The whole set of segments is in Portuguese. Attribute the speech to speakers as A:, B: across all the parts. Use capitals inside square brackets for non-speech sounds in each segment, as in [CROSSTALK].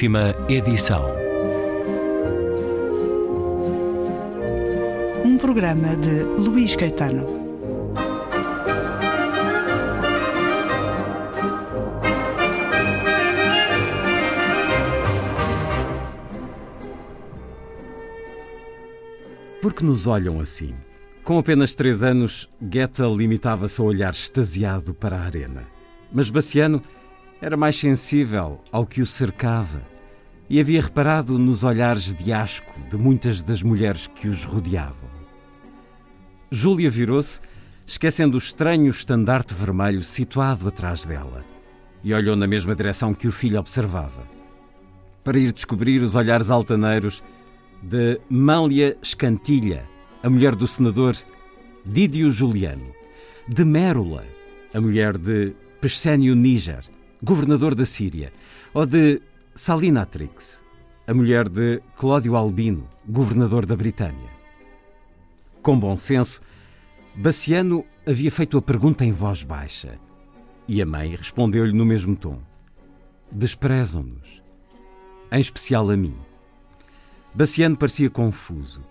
A: Última edição.
B: Um programa de Luís Caetano.
C: Por que nos olham assim? Com apenas três anos, Goethe limitava-se a olhar extasiado para a arena. Mas Baciano era mais sensível ao que o cercava e havia reparado nos olhares de asco de muitas das mulheres que os rodeavam. Júlia virou-se, esquecendo o estranho estandarte vermelho situado atrás dela, e olhou na mesma direção que o filho observava, para ir descobrir os olhares altaneiros de Mália Escantilha, a mulher do senador Didio Juliano, de Mérula, a mulher de Pessénio Níger, governador da Síria, ou de Salinatrix, a mulher de Cláudio Albino, governador da Britânia. Com bom senso, Baciano havia feito a pergunta em voz baixa e a mãe respondeu-lhe no mesmo tom: Desprezam-nos, em especial a mim. Baciano parecia confuso.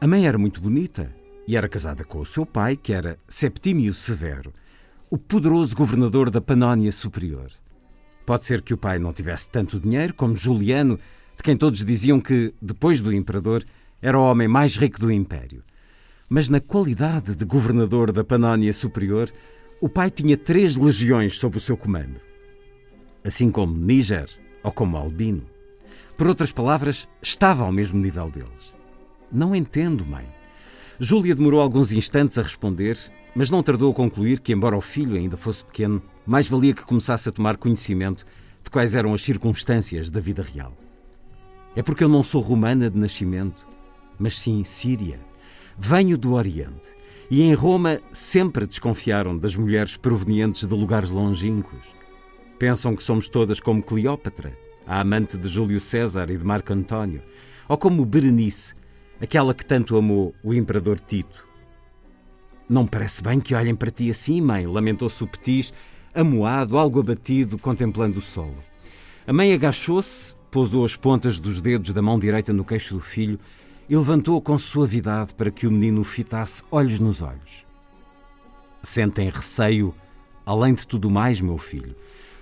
C: A mãe era muito bonita e era casada com o seu pai, que era Septímio Severo, o poderoso governador da Panónia Superior. Pode ser que o pai não tivesse tanto dinheiro como Juliano, de quem todos diziam que, depois do imperador, era o homem mais rico do império. Mas na qualidade de governador da Panónia Superior, o pai tinha três legiões sob o seu comando. Assim como Níger ou como Albino. Por outras palavras, estava ao mesmo nível deles. Não entendo, mãe. Júlia demorou alguns instantes a responder, mas não tardou a concluir que, embora o filho ainda fosse pequeno, mais valia que começasse a tomar conhecimento de quais eram as circunstâncias da vida real. É porque eu não sou romana de nascimento, mas sim síria. Venho do Oriente e em Roma sempre desconfiaram das mulheres provenientes de lugares longínquos. Pensam que somos todas como Cleópatra, a amante de Júlio César e de Marco Antônio, ou como Berenice, aquela que tanto amou o imperador Tito. Não parece bem que olhem para ti assim, mãe, lamentou-se o Petis, amoado, algo abatido, contemplando o solo. A mãe agachou-se, pousou as pontas dos dedos da mão direita no queixo do filho e levantou com suavidade para que o menino o fitasse olhos nos olhos. Sentem receio, além de tudo mais, meu filho,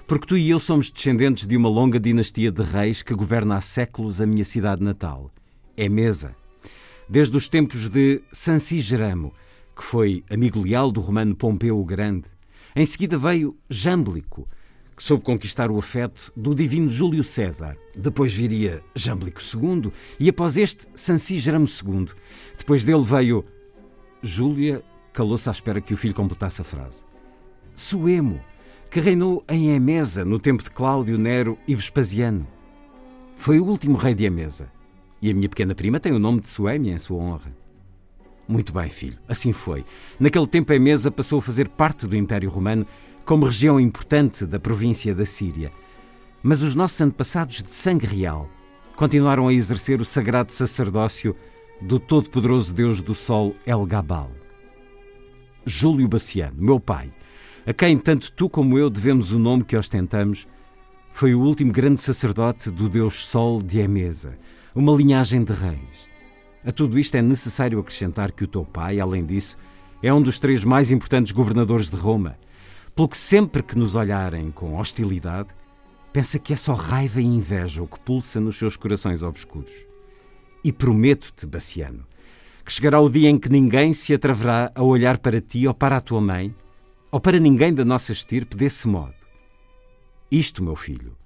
C: porque tu e eu somos descendentes de uma longa dinastia de reis que governa há séculos a minha cidade natal. É Mesa. Desde os tempos de Sancigeramo, que foi amigo leal do romano Pompeu o Grande. Em seguida veio Jâmblico, que soube conquistar o afeto do divino Júlio César. Depois viria Jâmblico II e após este Sancigeramo II. Depois dele veio Júlia calou-se à espera que o filho completasse a frase. Suemo, que reinou em Emesa no tempo de Cláudio, Nero e Vespasiano. Foi o último rei de Emesa. E a minha pequena prima tem o nome de Suémia em sua honra. Muito bem, filho, assim foi. Naquele tempo, a passou a fazer parte do Império Romano como região importante da província da Síria. Mas os nossos antepassados de sangue real continuaram a exercer o sagrado sacerdócio do todo-poderoso Deus do Sol El Gabal. Júlio Baciano, meu pai, a quem tanto tu como eu devemos o nome que ostentamos, foi o último grande sacerdote do Deus Sol de Emesa, uma linhagem de reis. A tudo isto é necessário acrescentar que o teu pai, além disso, é um dos três mais importantes governadores de Roma, pelo que sempre que nos olharem com hostilidade, pensa que é só raiva e inveja o que pulsa nos seus corações obscuros. E prometo-te, Baciano, que chegará o dia em que ninguém se atreverá a olhar para ti ou para a tua mãe, ou para ninguém da nossa estirpe desse modo. Isto, meu filho,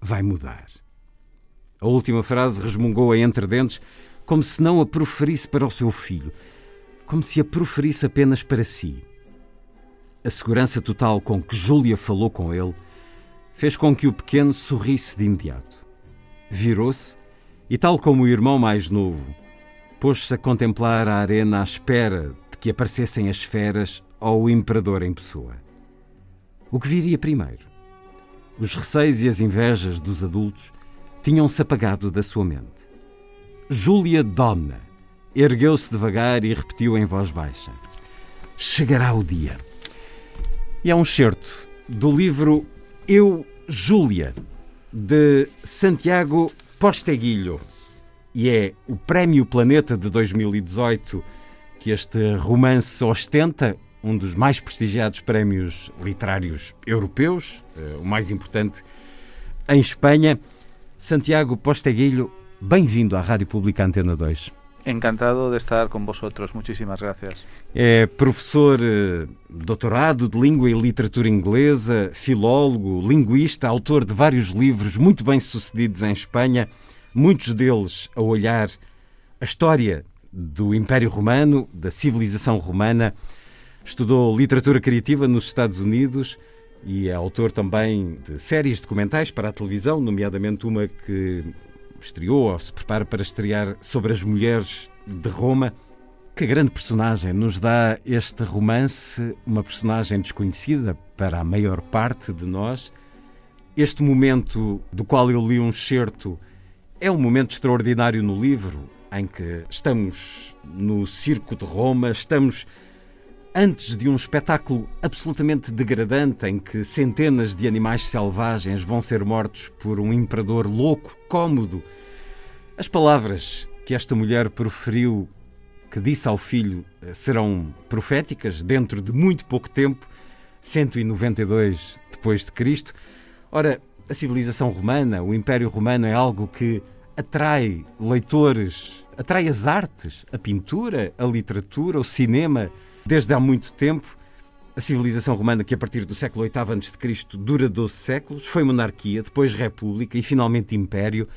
C: vai mudar. A última frase resmungou entre dentes, como se não a proferisse para o seu filho, como se a proferisse apenas para si. A segurança total com que Júlia falou com ele fez com que o pequeno sorrisse de imediato. Virou-se e, tal como o irmão mais novo, pôs-se a contemplar a arena à espera de que aparecessem as feras ou o imperador em pessoa. O que viria primeiro? Os receios e as invejas dos adultos tinham-se apagado da sua mente. Júlia Domna ergueu-se devagar e repetiu em voz baixa: Chegará o dia. E é um certo do livro Eu, Júlia, de Santiago Posteguilho e é o Prémio Planeta de 2018 que este romance ostenta, um dos mais prestigiados prémios literários europeus, eh, o mais importante em Espanha. Santiago Posteguilho, bem-vindo à Rádio Pública Antena 2.
A: Encantado de estar con vosotros. Muchísimas gracias.
C: É professor eh, doutorado de língua e literatura inglesa, filólogo, linguista, autor de vários livros muito bem sucedidos em Espanha, muitos deles a olhar a história do Império Romano, da civilização romana. Estudou literatura criativa nos Estados Unidos e é autor também de séries documentais para a televisão, nomeadamente uma que estreou ou se prepara para estrear sobre as mulheres de Roma. Que grande personagem nos dá este romance, uma personagem desconhecida para a maior parte de nós. Este momento do qual eu li um excerto é um momento extraordinário no livro, em que estamos no Circo de Roma, estamos antes de um espetáculo absolutamente degradante em que centenas de animais selvagens vão ser mortos por um imperador louco, cômodo. As palavras que esta mulher proferiu, que disse ao filho, eh, serão proféticas dentro de muito pouco tempo, 192 depois de Cristo. Ora, a civilização romana, o Império Romano é algo que atrai leitores, atrai as artes, a pintura, a literatura, o cinema, Desde há muito tempo, a civilização romana, que a partir do século VIII a.C. dura 12 séculos, foi monarquia, depois república e finalmente império.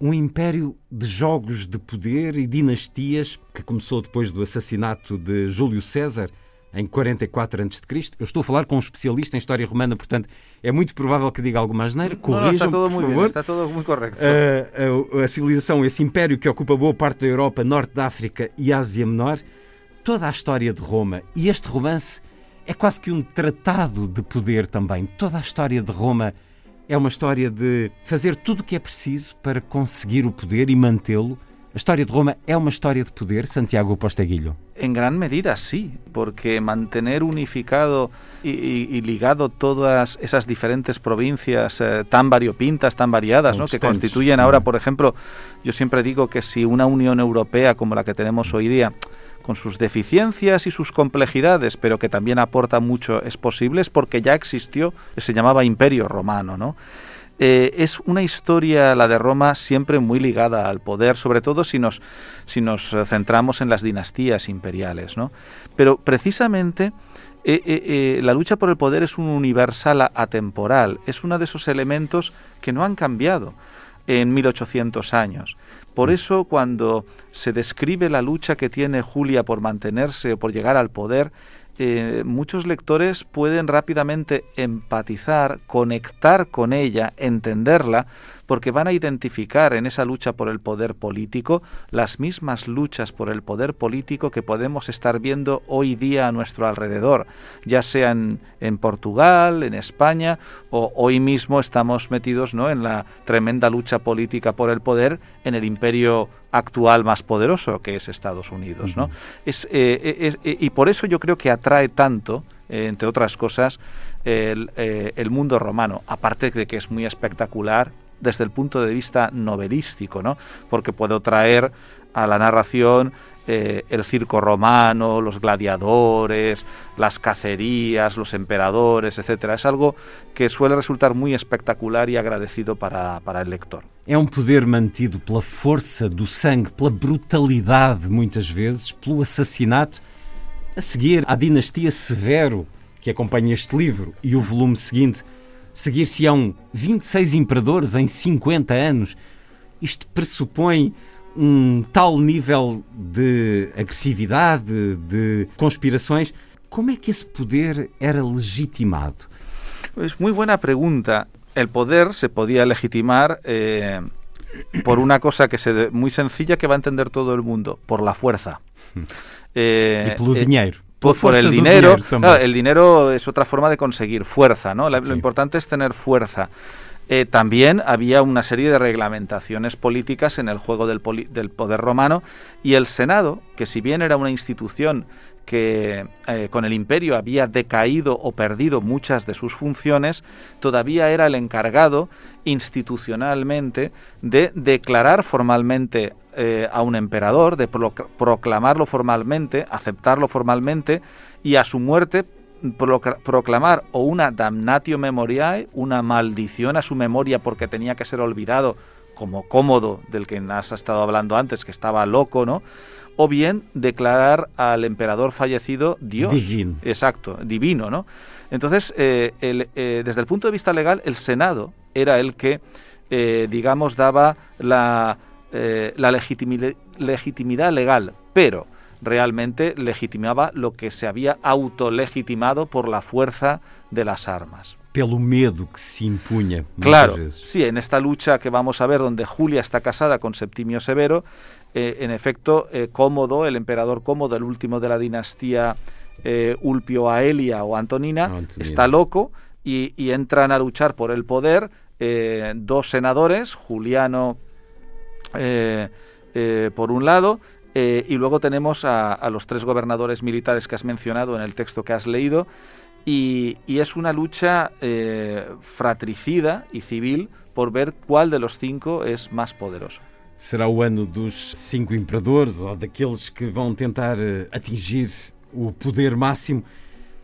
C: Um império de jogos de poder e dinastias que começou depois do assassinato de Júlio César em 44 a.C. Eu estou a falar com um especialista em história romana, portanto é muito provável que diga alguma asneira. Corrijam,
A: está tudo
C: por
A: muito
C: favor.
A: Bem, está tudo muito correto.
C: Uh, a, a civilização, esse império que ocupa boa parte da Europa, Norte da África e Ásia Menor, toda a história de Roma e este romance é quase que um tratado de poder também. Toda a história de Roma é uma história de fazer tudo o que é preciso para conseguir o poder e mantê-lo. A história de Roma é uma história de poder, Santiago Posteguillo.
A: En gran medida sí, porque mantener unificado y, y, y ligado todas esas diferentes provincias eh, tan variopintas, tan variadas, ¿no? que constituyen ahora, por ejemplo, yo siempre digo que si una Unión Europea como la que tenemos hoy día con sus deficiencias y sus complejidades, pero que también aporta mucho, es posible, es porque ya existió, se llamaba Imperio Romano, ¿no? Eh, es una historia, la de Roma, siempre muy ligada al poder, sobre todo si nos, si nos centramos en las dinastías imperiales, ¿no? Pero precisamente eh, eh, eh, la lucha por el poder es un universal atemporal, es uno de esos elementos que no han cambiado en 1800 años. Por mm. eso cuando se describe la lucha que tiene Julia por mantenerse o por llegar al poder, eh, muchos lectores pueden rápidamente empatizar, conectar con ella, entenderla, porque van a identificar en esa lucha por el poder político las mismas luchas por el poder político que podemos estar viendo hoy día a nuestro alrededor, ya sea en, en Portugal, en España, o hoy mismo estamos metidos ¿no? en la tremenda lucha política por el poder en el imperio actual más poderoso que es Estados Unidos. ¿no? es, eh, eh, y por eso yo creo que atrae tanto, eh, entre otras cosas, el, eh, el, mundo romano, aparte de que es muy espectacular desde el punto de vista novelístico, ¿no? porque puedo traer a la narración eh, el circo romano, los gladiadores, las cacerías, los emperadores, etcétera. Es algo que suele resultar muy espectacular e agradecido para, para el lector.
C: É um poder mantido pela força do sangue, pela brutalidade, muitas vezes, pelo assassinato. A seguir, à dinastia Severo, que acompanha este livro, e o volume seguinte, seguir-se-ão 26 imperadores em 50 anos. Isto pressupõe um tal nível de agressividade, de conspirações. Como é que esse poder era legitimado?
A: Es muy buena pregunta. El poder se podía legitimar eh, por una cosa que se, muy sencilla que va a entender todo el mundo, por la fuerza. [LAUGHS]
C: Eh, y pelo eh, dinero.
A: Por, por, el dinero. claro, el dinero es otra forma de conseguir fuerza, ¿no? La, sí. Lo importante es tener fuerza. Eh, también había una serie de reglamentaciones políticas en el juego del, poder romano y el Senado, que si bien era una institución que eh, con el imperio había decaído o perdido muchas de sus funciones, todavía era el encargado institucionalmente de declarar formalmente eh, a un emperador, de proclamarlo formalmente, aceptarlo formalmente y a su muerte proclamar o una damnatio memoriae, una maldición a su memoria porque tenía que ser olvidado, como cómodo del que has estado hablando antes, que estaba loco, ¿no? O bien declarar al emperador fallecido Dios.
C: Divino.
A: Exacto, divino, ¿no? Entonces, eh, eh, desde el punto de vista legal, el Senado era el que, eh, digamos, daba la, la legitimidad legal, pero realmente legitimaba lo que se había autolegitimado por la fuerza de las armas.
C: Pelo medo que se impuña.
A: Claro,
C: veces.
A: sí, en esta lucha que vamos a ver, donde Julia está casada con Septimio Severo, eh, en efecto, eh, Cómodo, el emperador Cómodo, el último de la dinastía eh, Ulpio Aelia o Antonina, Antonina. está loco y, y, entran a luchar por el poder dos senadores, Juliano por un lado eh, y luego tenemos a, a, los tres gobernadores militares que has mencionado en el texto que has leído. Y, y es una lucha eh, fratricida y civil por ver cuál de los cinco es más poderoso.
C: Será o ano dos cinco imperadores ou daqueles que vão tentar eh, atingir o poder máximo.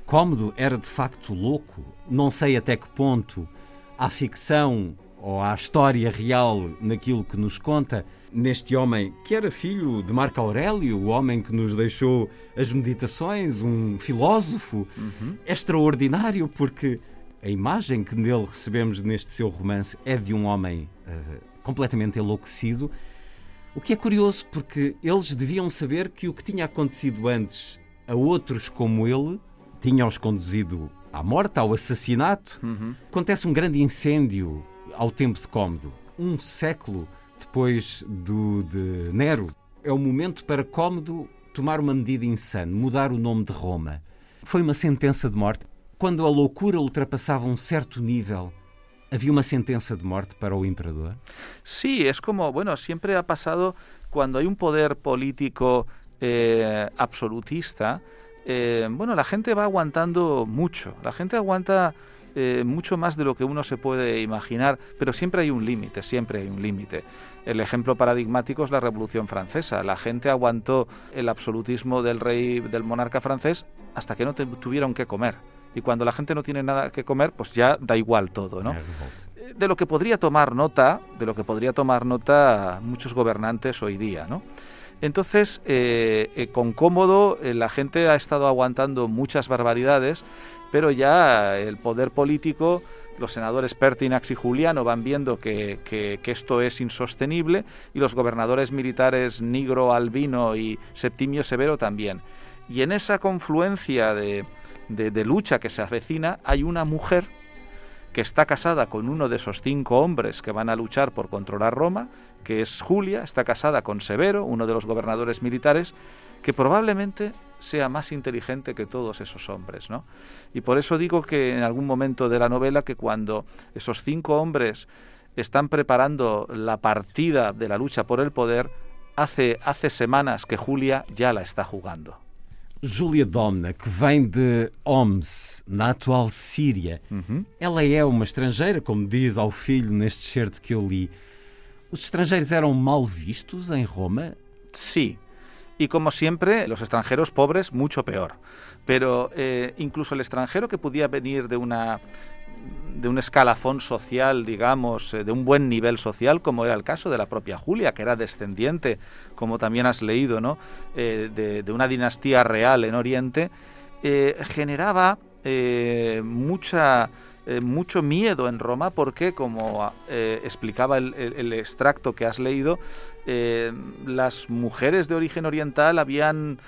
C: Cómodo era de facto louco. Não sei até que ponto há ficção ou há história real naquilo que nos conta neste homem que era filho de Marco Aurélio, o homem que nos deixou as meditações, um filósofo uhum. extraordinário, porque a imagem que nele recebemos neste seu romance é de um homem uh, completamente enlouquecido. O que é curioso, porque eles deviam saber que o que tinha acontecido antes a outros como ele tinha-os conduzido à morte, ao assassinato. Uhum. Acontece um grande incêndio ao tempo de Cómodo. Um século depois do de Nero. É o momento para Cómodo tomar uma medida insana, mudar o nome de Roma. Foi uma sentença de morte. Quando a loucura ultrapassava um certo nível, ¿Había una sentencia de muerte para el emperador?
A: Sí, es como, bueno, siempre ha pasado cuando hay un poder político eh, absolutista, eh, bueno, gente va aguantando mucho, la gente aguanta eh, mucho más de lo que uno se puede imaginar, pero siempre hay un límite, siempre hay un límite. El ejemplo paradigmático es la Revolución Francesa. La gente aguantó el absolutismo del rey, del monarca francés, hasta que no tuvieron que comer. Y cuando la gente no tiene nada que comer, pues ya da igual todo, ¿no? De lo que podría tomar nota, de lo que podría tomar nota muchos gobernantes hoy día, ¿no? Entonces, eh, eh, con cómodo, eh, la gente ha estado aguantando muchas barbaridades, pero ya el poder político, los senadores Pertinax y Juliano van viendo que, que, esto es insostenible y los gobernadores militares Nigro, Albino y Septimio Severo también. Y en esa confluencia de, de, de lucha que se avecina hay una mujer que está casada con uno de esos cinco hombres que van a luchar por controlar Roma, que es Julia, está casada con Severo, uno de los gobernadores militares, que probablemente sea más inteligente que todos esos hombres, ¿no? Y por eso digo que en algún momento de la novela que cuando esos cinco hombres están preparando la partida de la lucha por el poder, hace, hace semanas que Julia ya la está jugando.
C: Júlia Domna, que vem de Homs, na atual Síria, uhum. ela é uma estrangeira, como diz ao filho neste certo que eu li. ¿Os estrangeiros eram mal vistos em Roma?
A: Sí. Y como siempre, los extranjeros pobres mucho peor. Pero eh, incluso el extranjero que podía venir de una de un escalafón social, digamos, eh, de un buen nivel social, como era el caso de la propia Julia, que era descendiente, como también has leído, ¿no? Eh, de, una dinastía real en Oriente, generaba mucha, eh, mucho miedo en Roma porque, como eh, explicaba el, el, el, extracto que has leído, las mujeres de origen oriental habían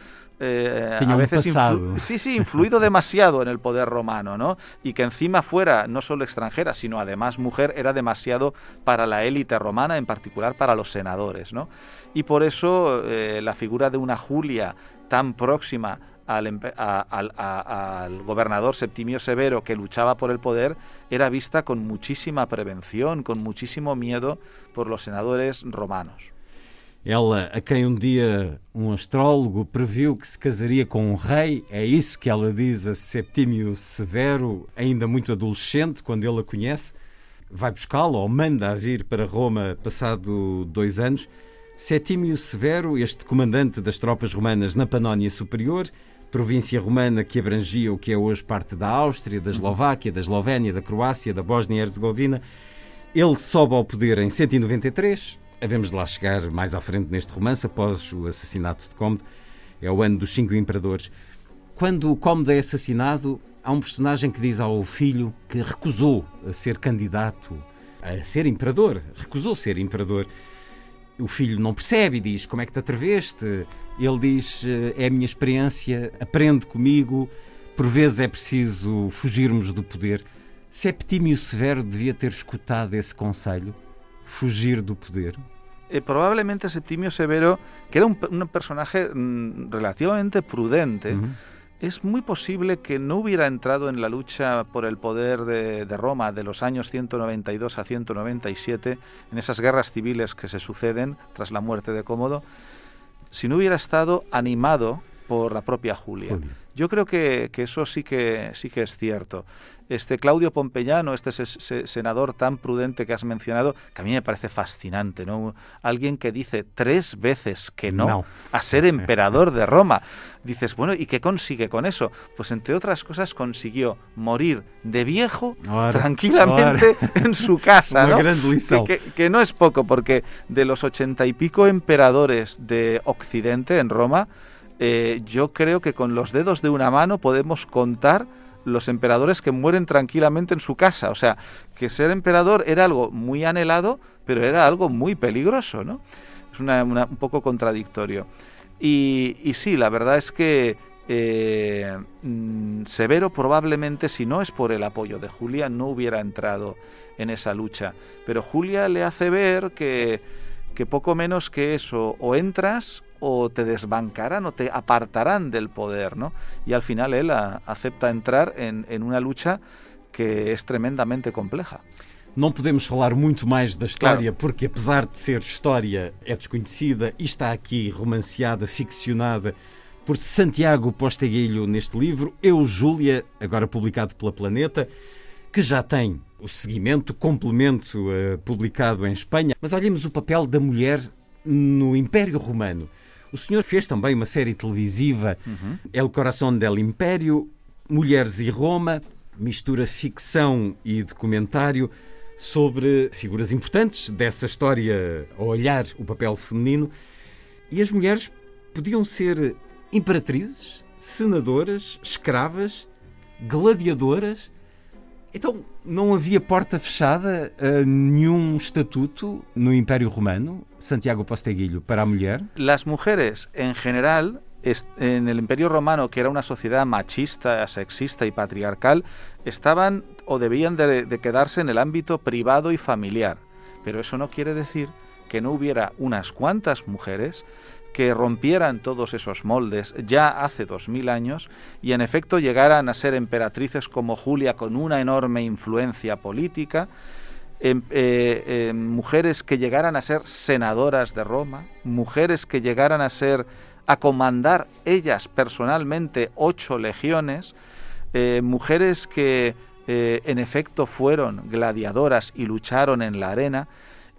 C: eh, a veces influ
A: sí, sí, influido [LAUGHS] demasiado en el poder romano, ¿no? Y que encima fuera no solo extranjera, sino además mujer, era demasiado para la élite romana, en particular para los senadores, ¿no? Y por eso eh, la figura de una Julia tan próxima al, gobernador Septimio Severo que luchaba por el poder era vista con muchísima prevención, con muchísimo miedo por los senadores romanos.
C: Ela, a quem um dia um astrólogo previu que se casaria com um rei, é isso que ela diz a Septímio Severo, ainda muito adolescente, quando ele a conhece, vai buscá-lo ou manda a vir para Roma passado dois anos. Septímio Severo, este comandante das tropas romanas na Panónia Superior, província romana que abrangia o que é hoje parte da Áustria, da Eslováquia, da Eslovénia, da Croácia, da Bósnia e Herzegovina, ele sobe ao poder em 193, Havemos de lá chegar mais à frente neste romance, após o assassinato de Cómodo. É o ano dos cinco imperadores. Quando Cómodo é assassinado, há um personagem que diz ao filho que recusou ser candidato a ser imperador. Recusou ser imperador. O filho não percebe e diz: Como é que te atreveste? Ele diz: É a minha experiência, aprende comigo. Por vezes é preciso fugirmos do poder. Septímio Severo devia ter escutado esse conselho fugir do poder?
A: Eh, probablemente Septimio Severo, que era un, un personaje mm, relativamente prudente, uh -huh. Es muy posible que no hubiera entrado en la lucha por el poder de, Roma de los años 192 a 197, en esas guerras civiles que se suceden tras la muerte de Cómodo, si no hubiera estado animado por la propia. Julia. Yo creo que, que, eso sí que, sí que es cierto. Este Claudio Pompeyano, este senador tan prudente que has mencionado, que a mí me parece fascinante, ¿no? Alguien que dice tres veces que no, a ser emperador de Roma. Dices, bueno, ¿y qué consigue con eso? Pues entre otras cosas consiguió morir de viejo tranquilamente [LAUGHS] en su casa, ¿no? Que, que, no es poco, porque de los ochenta y pico emperadores de Occidente en Roma, eh, yo creo que con los dedos de una mano podemos contar los emperadores que mueren tranquilamente en su casa. O sea, que ser emperador era algo muy anhelado, pero era algo muy peligroso, ¿no? Es un poco contradictorio. Y, sí, la verdad es que eh, mm, Severo probablemente, si no es por el apoyo de Julia, no hubiera entrado en esa lucha. Pero Julia le hace ver que, que poco menos que eso, o entras o te desbancarán o te apartarán del poder, ¿no? Y al final él a, acepta entrar en, en una lucha que es tremendamente compleja.
C: Não podemos falar muito mais da história, claro. porque apesar de ser história, é desconhecida e está aqui romanceada, ficcionada por Santiago Posteguilho neste livro, Eu, Júlia, agora publicado pela Planeta, que já tem o seguimento, complemento uh, publicado em Espanha. Mas olhemos o papel da mulher no Império Romano. O senhor fez também uma série televisiva, uhum. El Coração del Império, Mulheres e Roma, mistura ficção e documentário sobre figuras importantes dessa história, a olhar o papel feminino. E as mulheres podiam ser imperatrizes, senadoras, escravas, gladiadoras então, não havia porta fechada a nenhum estatuto no Império Romano, Santiago Posteguillo, para a mulher?
A: Las mujeres, en general, en el Imperio Romano, que era una sociedad machista, sexista y patriarcal, estaban o debían de, quedarse en el ámbito privado y familiar. Pero eso no quiere decir que no hubiera unas cuantas mujeres que rompieran todos esos moldes ya hace dos mil años y en efecto llegaran a ser emperatrices como Julia con una enorme influencia política, em, eh, em, mujeres que llegaran a ser senadoras de Roma, mujeres que llegaran a ser a comandar ellas personalmente ocho legiones, eh, mujeres que eh, en efecto fueron gladiadoras y lucharon en la arena,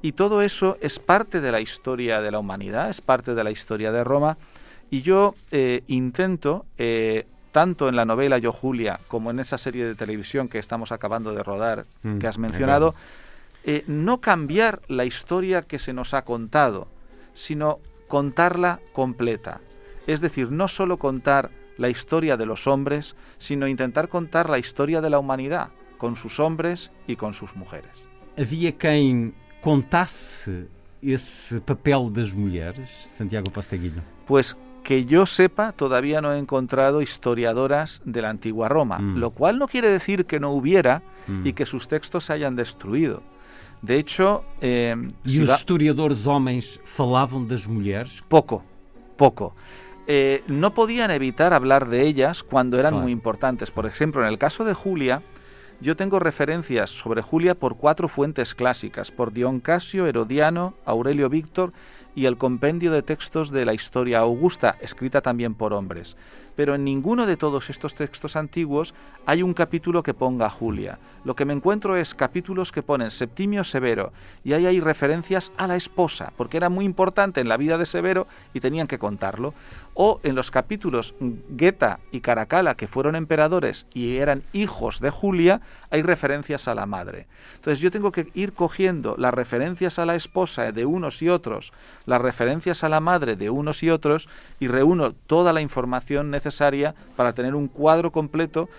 A: y todo eso es parte de la historia de la humanidad, es parte de la historia de Roma. Y yo eh, intento, eh, tanto en la novela Yo Julia como en esa serie de televisión que estamos acabando de rodar, mm, que has mencionado, eh, no cambiar la historia que se nos ha contado, sino contarla completa. Es decir, no solo contar la historia de los hombres, sino intentar contar la historia de la humanidad, con sus hombres y con sus mujeres.
C: Había quien contasse esse papel das mulheres, Santiago Posteguillo?
A: Pues que yo sepa, todavía no he encontrado historiadoras de la antigua Roma, mm. lo cual no quiere decir que no hubiera mm. y que sus textos se hayan destruído. De hecho...
C: Eh, si os historiadores homens falavam das mulheres?
A: Pouco, pouco. eh, no podían evitar hablar de ellas cuando eran muy importantes. Por ejemplo, en el caso de Julia, yo tengo referencias sobre Julia por cuatro fuentes clásicas, por Dion Casio, Herodiano, Aurelio Víctor y el compendio de textos de la historia augusta, escrita también por hombres pero en ninguno de todos estos textos antiguos hay un capítulo que ponga Julia. Lo que me encuentro es capítulos que ponen Septimio Severo y ahí hay referencias a la esposa, porque era muy importante en la vida de Severo y tenían que contarlo. O en los capítulos Geta y Caracala, que fueron emperadores y eran hijos de Julia, hay referencias a la madre. Entonces yo tengo que ir cogiendo las referencias a la esposa de unos y otros, las referencias a la madre de unos y otros y reúno toda la información necesaria para tener un cuadro completo,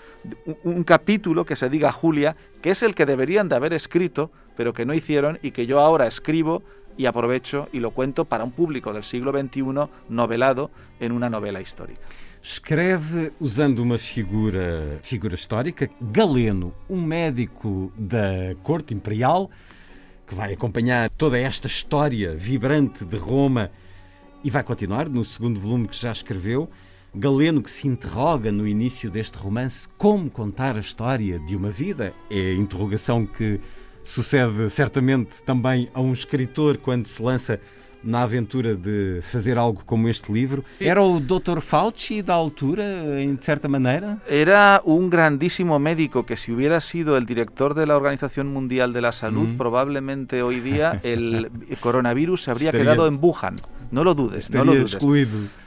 A: un, capítulo que se diga Julia, que es el que deberían de haber escrito, pero que no hicieron y que yo ahora escribo y aprovecho y lo cuento para un público del siglo XXI novelado en una novela histórica.
C: Escreve usando uma figura, figura histórica, Galeno, um médico da corte imperial que vai acompanhar toda esta história vibrante de Roma e vai continuar no segundo volume que já escreveu. Galeno que se interroga no início deste romance como contar a história de uma vida. É a interrogação que sucede certamente também a um escritor quando se lança na aventura de fazer algo como este livro. Era o Dr. Fauci da altura, em certa maneira?
A: Era un grandísimo médico que si hubiera sido el director de la Organización Mundial de la Salud, mm. probablemente hoy día [LAUGHS] el coronavirus se habría Estaría... quedado en Wuhan. No lo dudes, no lo dudes.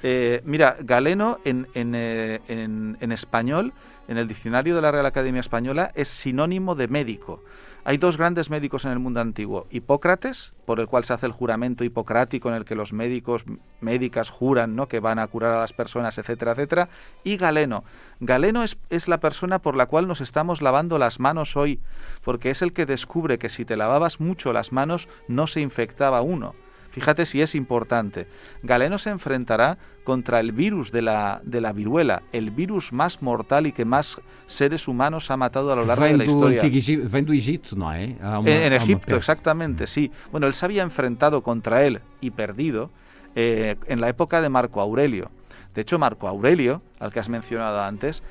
A: Eh, mira, Galeno en, eh, en, en, español, en el diccionario de la Real Academia Española, es sinónimo de médico. Hay dos grandes médicos en el mundo antiguo. Hipócrates, por el cual se hace el juramento hipocrático en el que los médicos, médicas juran ¿no? que van a curar a las personas, etcétera, etcétera. Y Galeno. Galeno es, es la persona por la cual nos estamos lavando las manos hoy, porque es el que descubre que si te lavabas mucho las manos no se infectaba uno. Fíjate si es importante. Galeno se enfrentará contra el virus de la, de la viruela, el virus más mortal y que más seres humanos ha matado a lo largo de la historia.
C: Ven Egipto, ¿no?
A: Eh? en, Egipto, exactamente, mm. sí. Bueno, él se había enfrentado contra él y perdido eh, en la época de Marco Aurelio. De hecho, Marco Aurelio, al que has mencionado antes,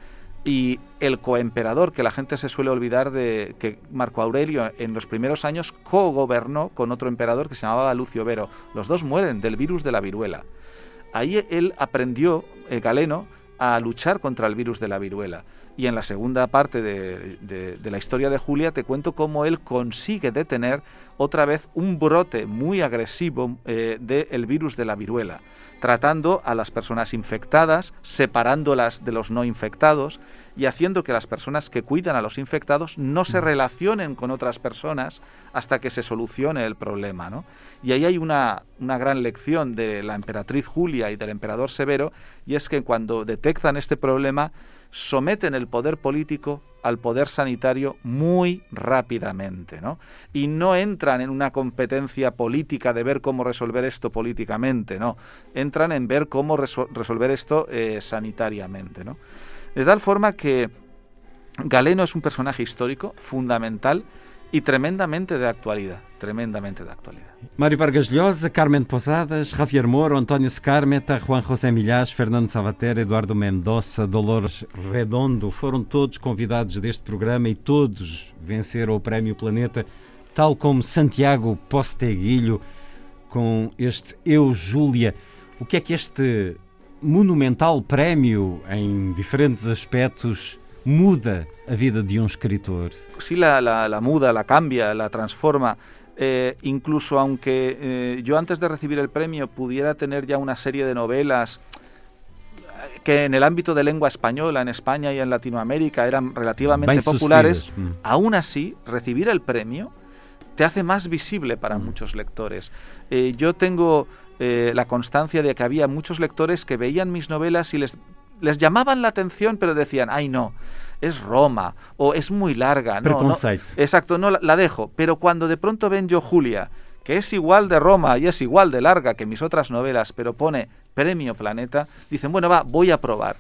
A: y el coemperador, que la gente se suele olvidar de que Marco Aurelio en los primeros años co-gobernó con otro emperador que se llamaba Lucio Vero. Los dos mueren del virus de la viruela. Ahí él aprendió, el galeno, a luchar contra el virus de la viruela. Y en la segunda parte de, la historia de Julia te cuento cómo él consigue detener otra vez un brote muy agresivo eh, del virus de la viruela, tratando a las personas infectadas, separándolas de los no infectados y haciendo que las personas que cuidan a los infectados no se relacionen con otras personas hasta que se solucione el problema. ¿no? Y ahí hay una, una gran lección de la emperatriz Julia y del emperador Severo, y es que cuando detectan este problema, someten el poder político al poder sanitario muy rápidamente, ¿no? Y no entran en una competencia política de ver cómo resolver esto políticamente, no. Entran en ver cómo resolver esto eh, sanitariamente, ¿no? De tal forma que Galeno es un personaje histórico fundamental e tremendamente de actualidade, tremendamente de actualidade.
C: Mário Vargas Llosa, Carmen Posadas, Javier Moro, António Scarmeta, Juan José Milhas, Fernando Salvater, Eduardo Mendonça, Dolores Redondo, foram todos convidados deste programa e todos venceram o Prémio Planeta, tal como Santiago Posteguilho com este Eu Júlia. O que é que este monumental prémio em diferentes aspectos muda a vida de un escritor?
A: Sí, la, la, muda, la cambia, la transforma. Eh, incluso aunque eh, yo antes de recibir el premio pudiera tener ya una serie de novelas que en el ámbito de lengua española, en España y en Latinoamérica eran relativamente populares, mm. aún así recibir el premio te hace más visible para mm. muchos lectores. Eh, yo tengo la constancia de que había muchos lectores que veían mis novelas y les les llamaban la atención, pero decían, ay no, es Roma, o es muy larga. No, no, exacto, no, la, dejo. Pero cuando de pronto ven yo Julia, que es igual de Roma y es igual de larga que mis otras novelas, pero pone Premio Planeta, dicen, bueno, va, voy a probar.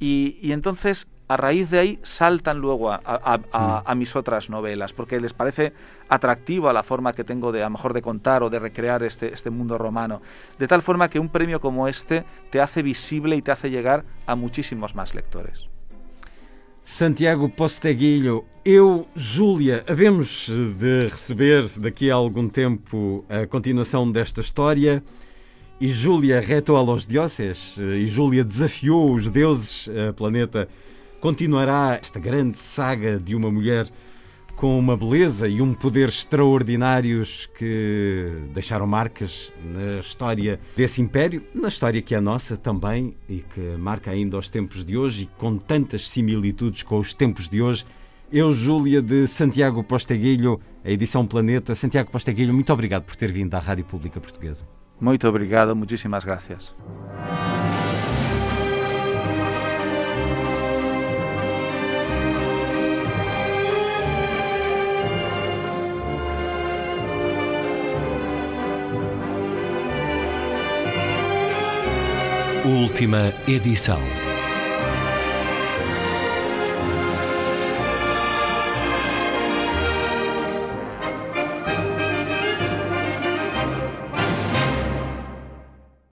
A: Y, y entonces a raíz de ahí saltan luego a, mis otras novelas, porque les parece atractivo a la forma que tengo de a lo mejor de contar o de recrear este, este mundo romano. De tal forma que un premio como este te hace visible y te hace llegar a muchísimos más lectores.
C: Santiago Posteguilho, eu, Júlia, havemos de receber daqui a algum tempo a continuação desta história. E Júlia retou a los dioses, e Júlia desafiou os deuses, a planeta continuará esta grande saga de uma mulher com uma beleza e um poder extraordinários que deixaram marcas na história desse império, na história que é nossa também e que marca ainda os tempos de hoje e com tantas similitudes com os tempos de hoje. Eu, Júlia de Santiago Posteguilho, a edição Planeta. Santiago Posteguilho, muito obrigado por ter vindo à Rádio Pública Portuguesa.
A: Muito obrigado, muitíssimas graças.
D: Última edição.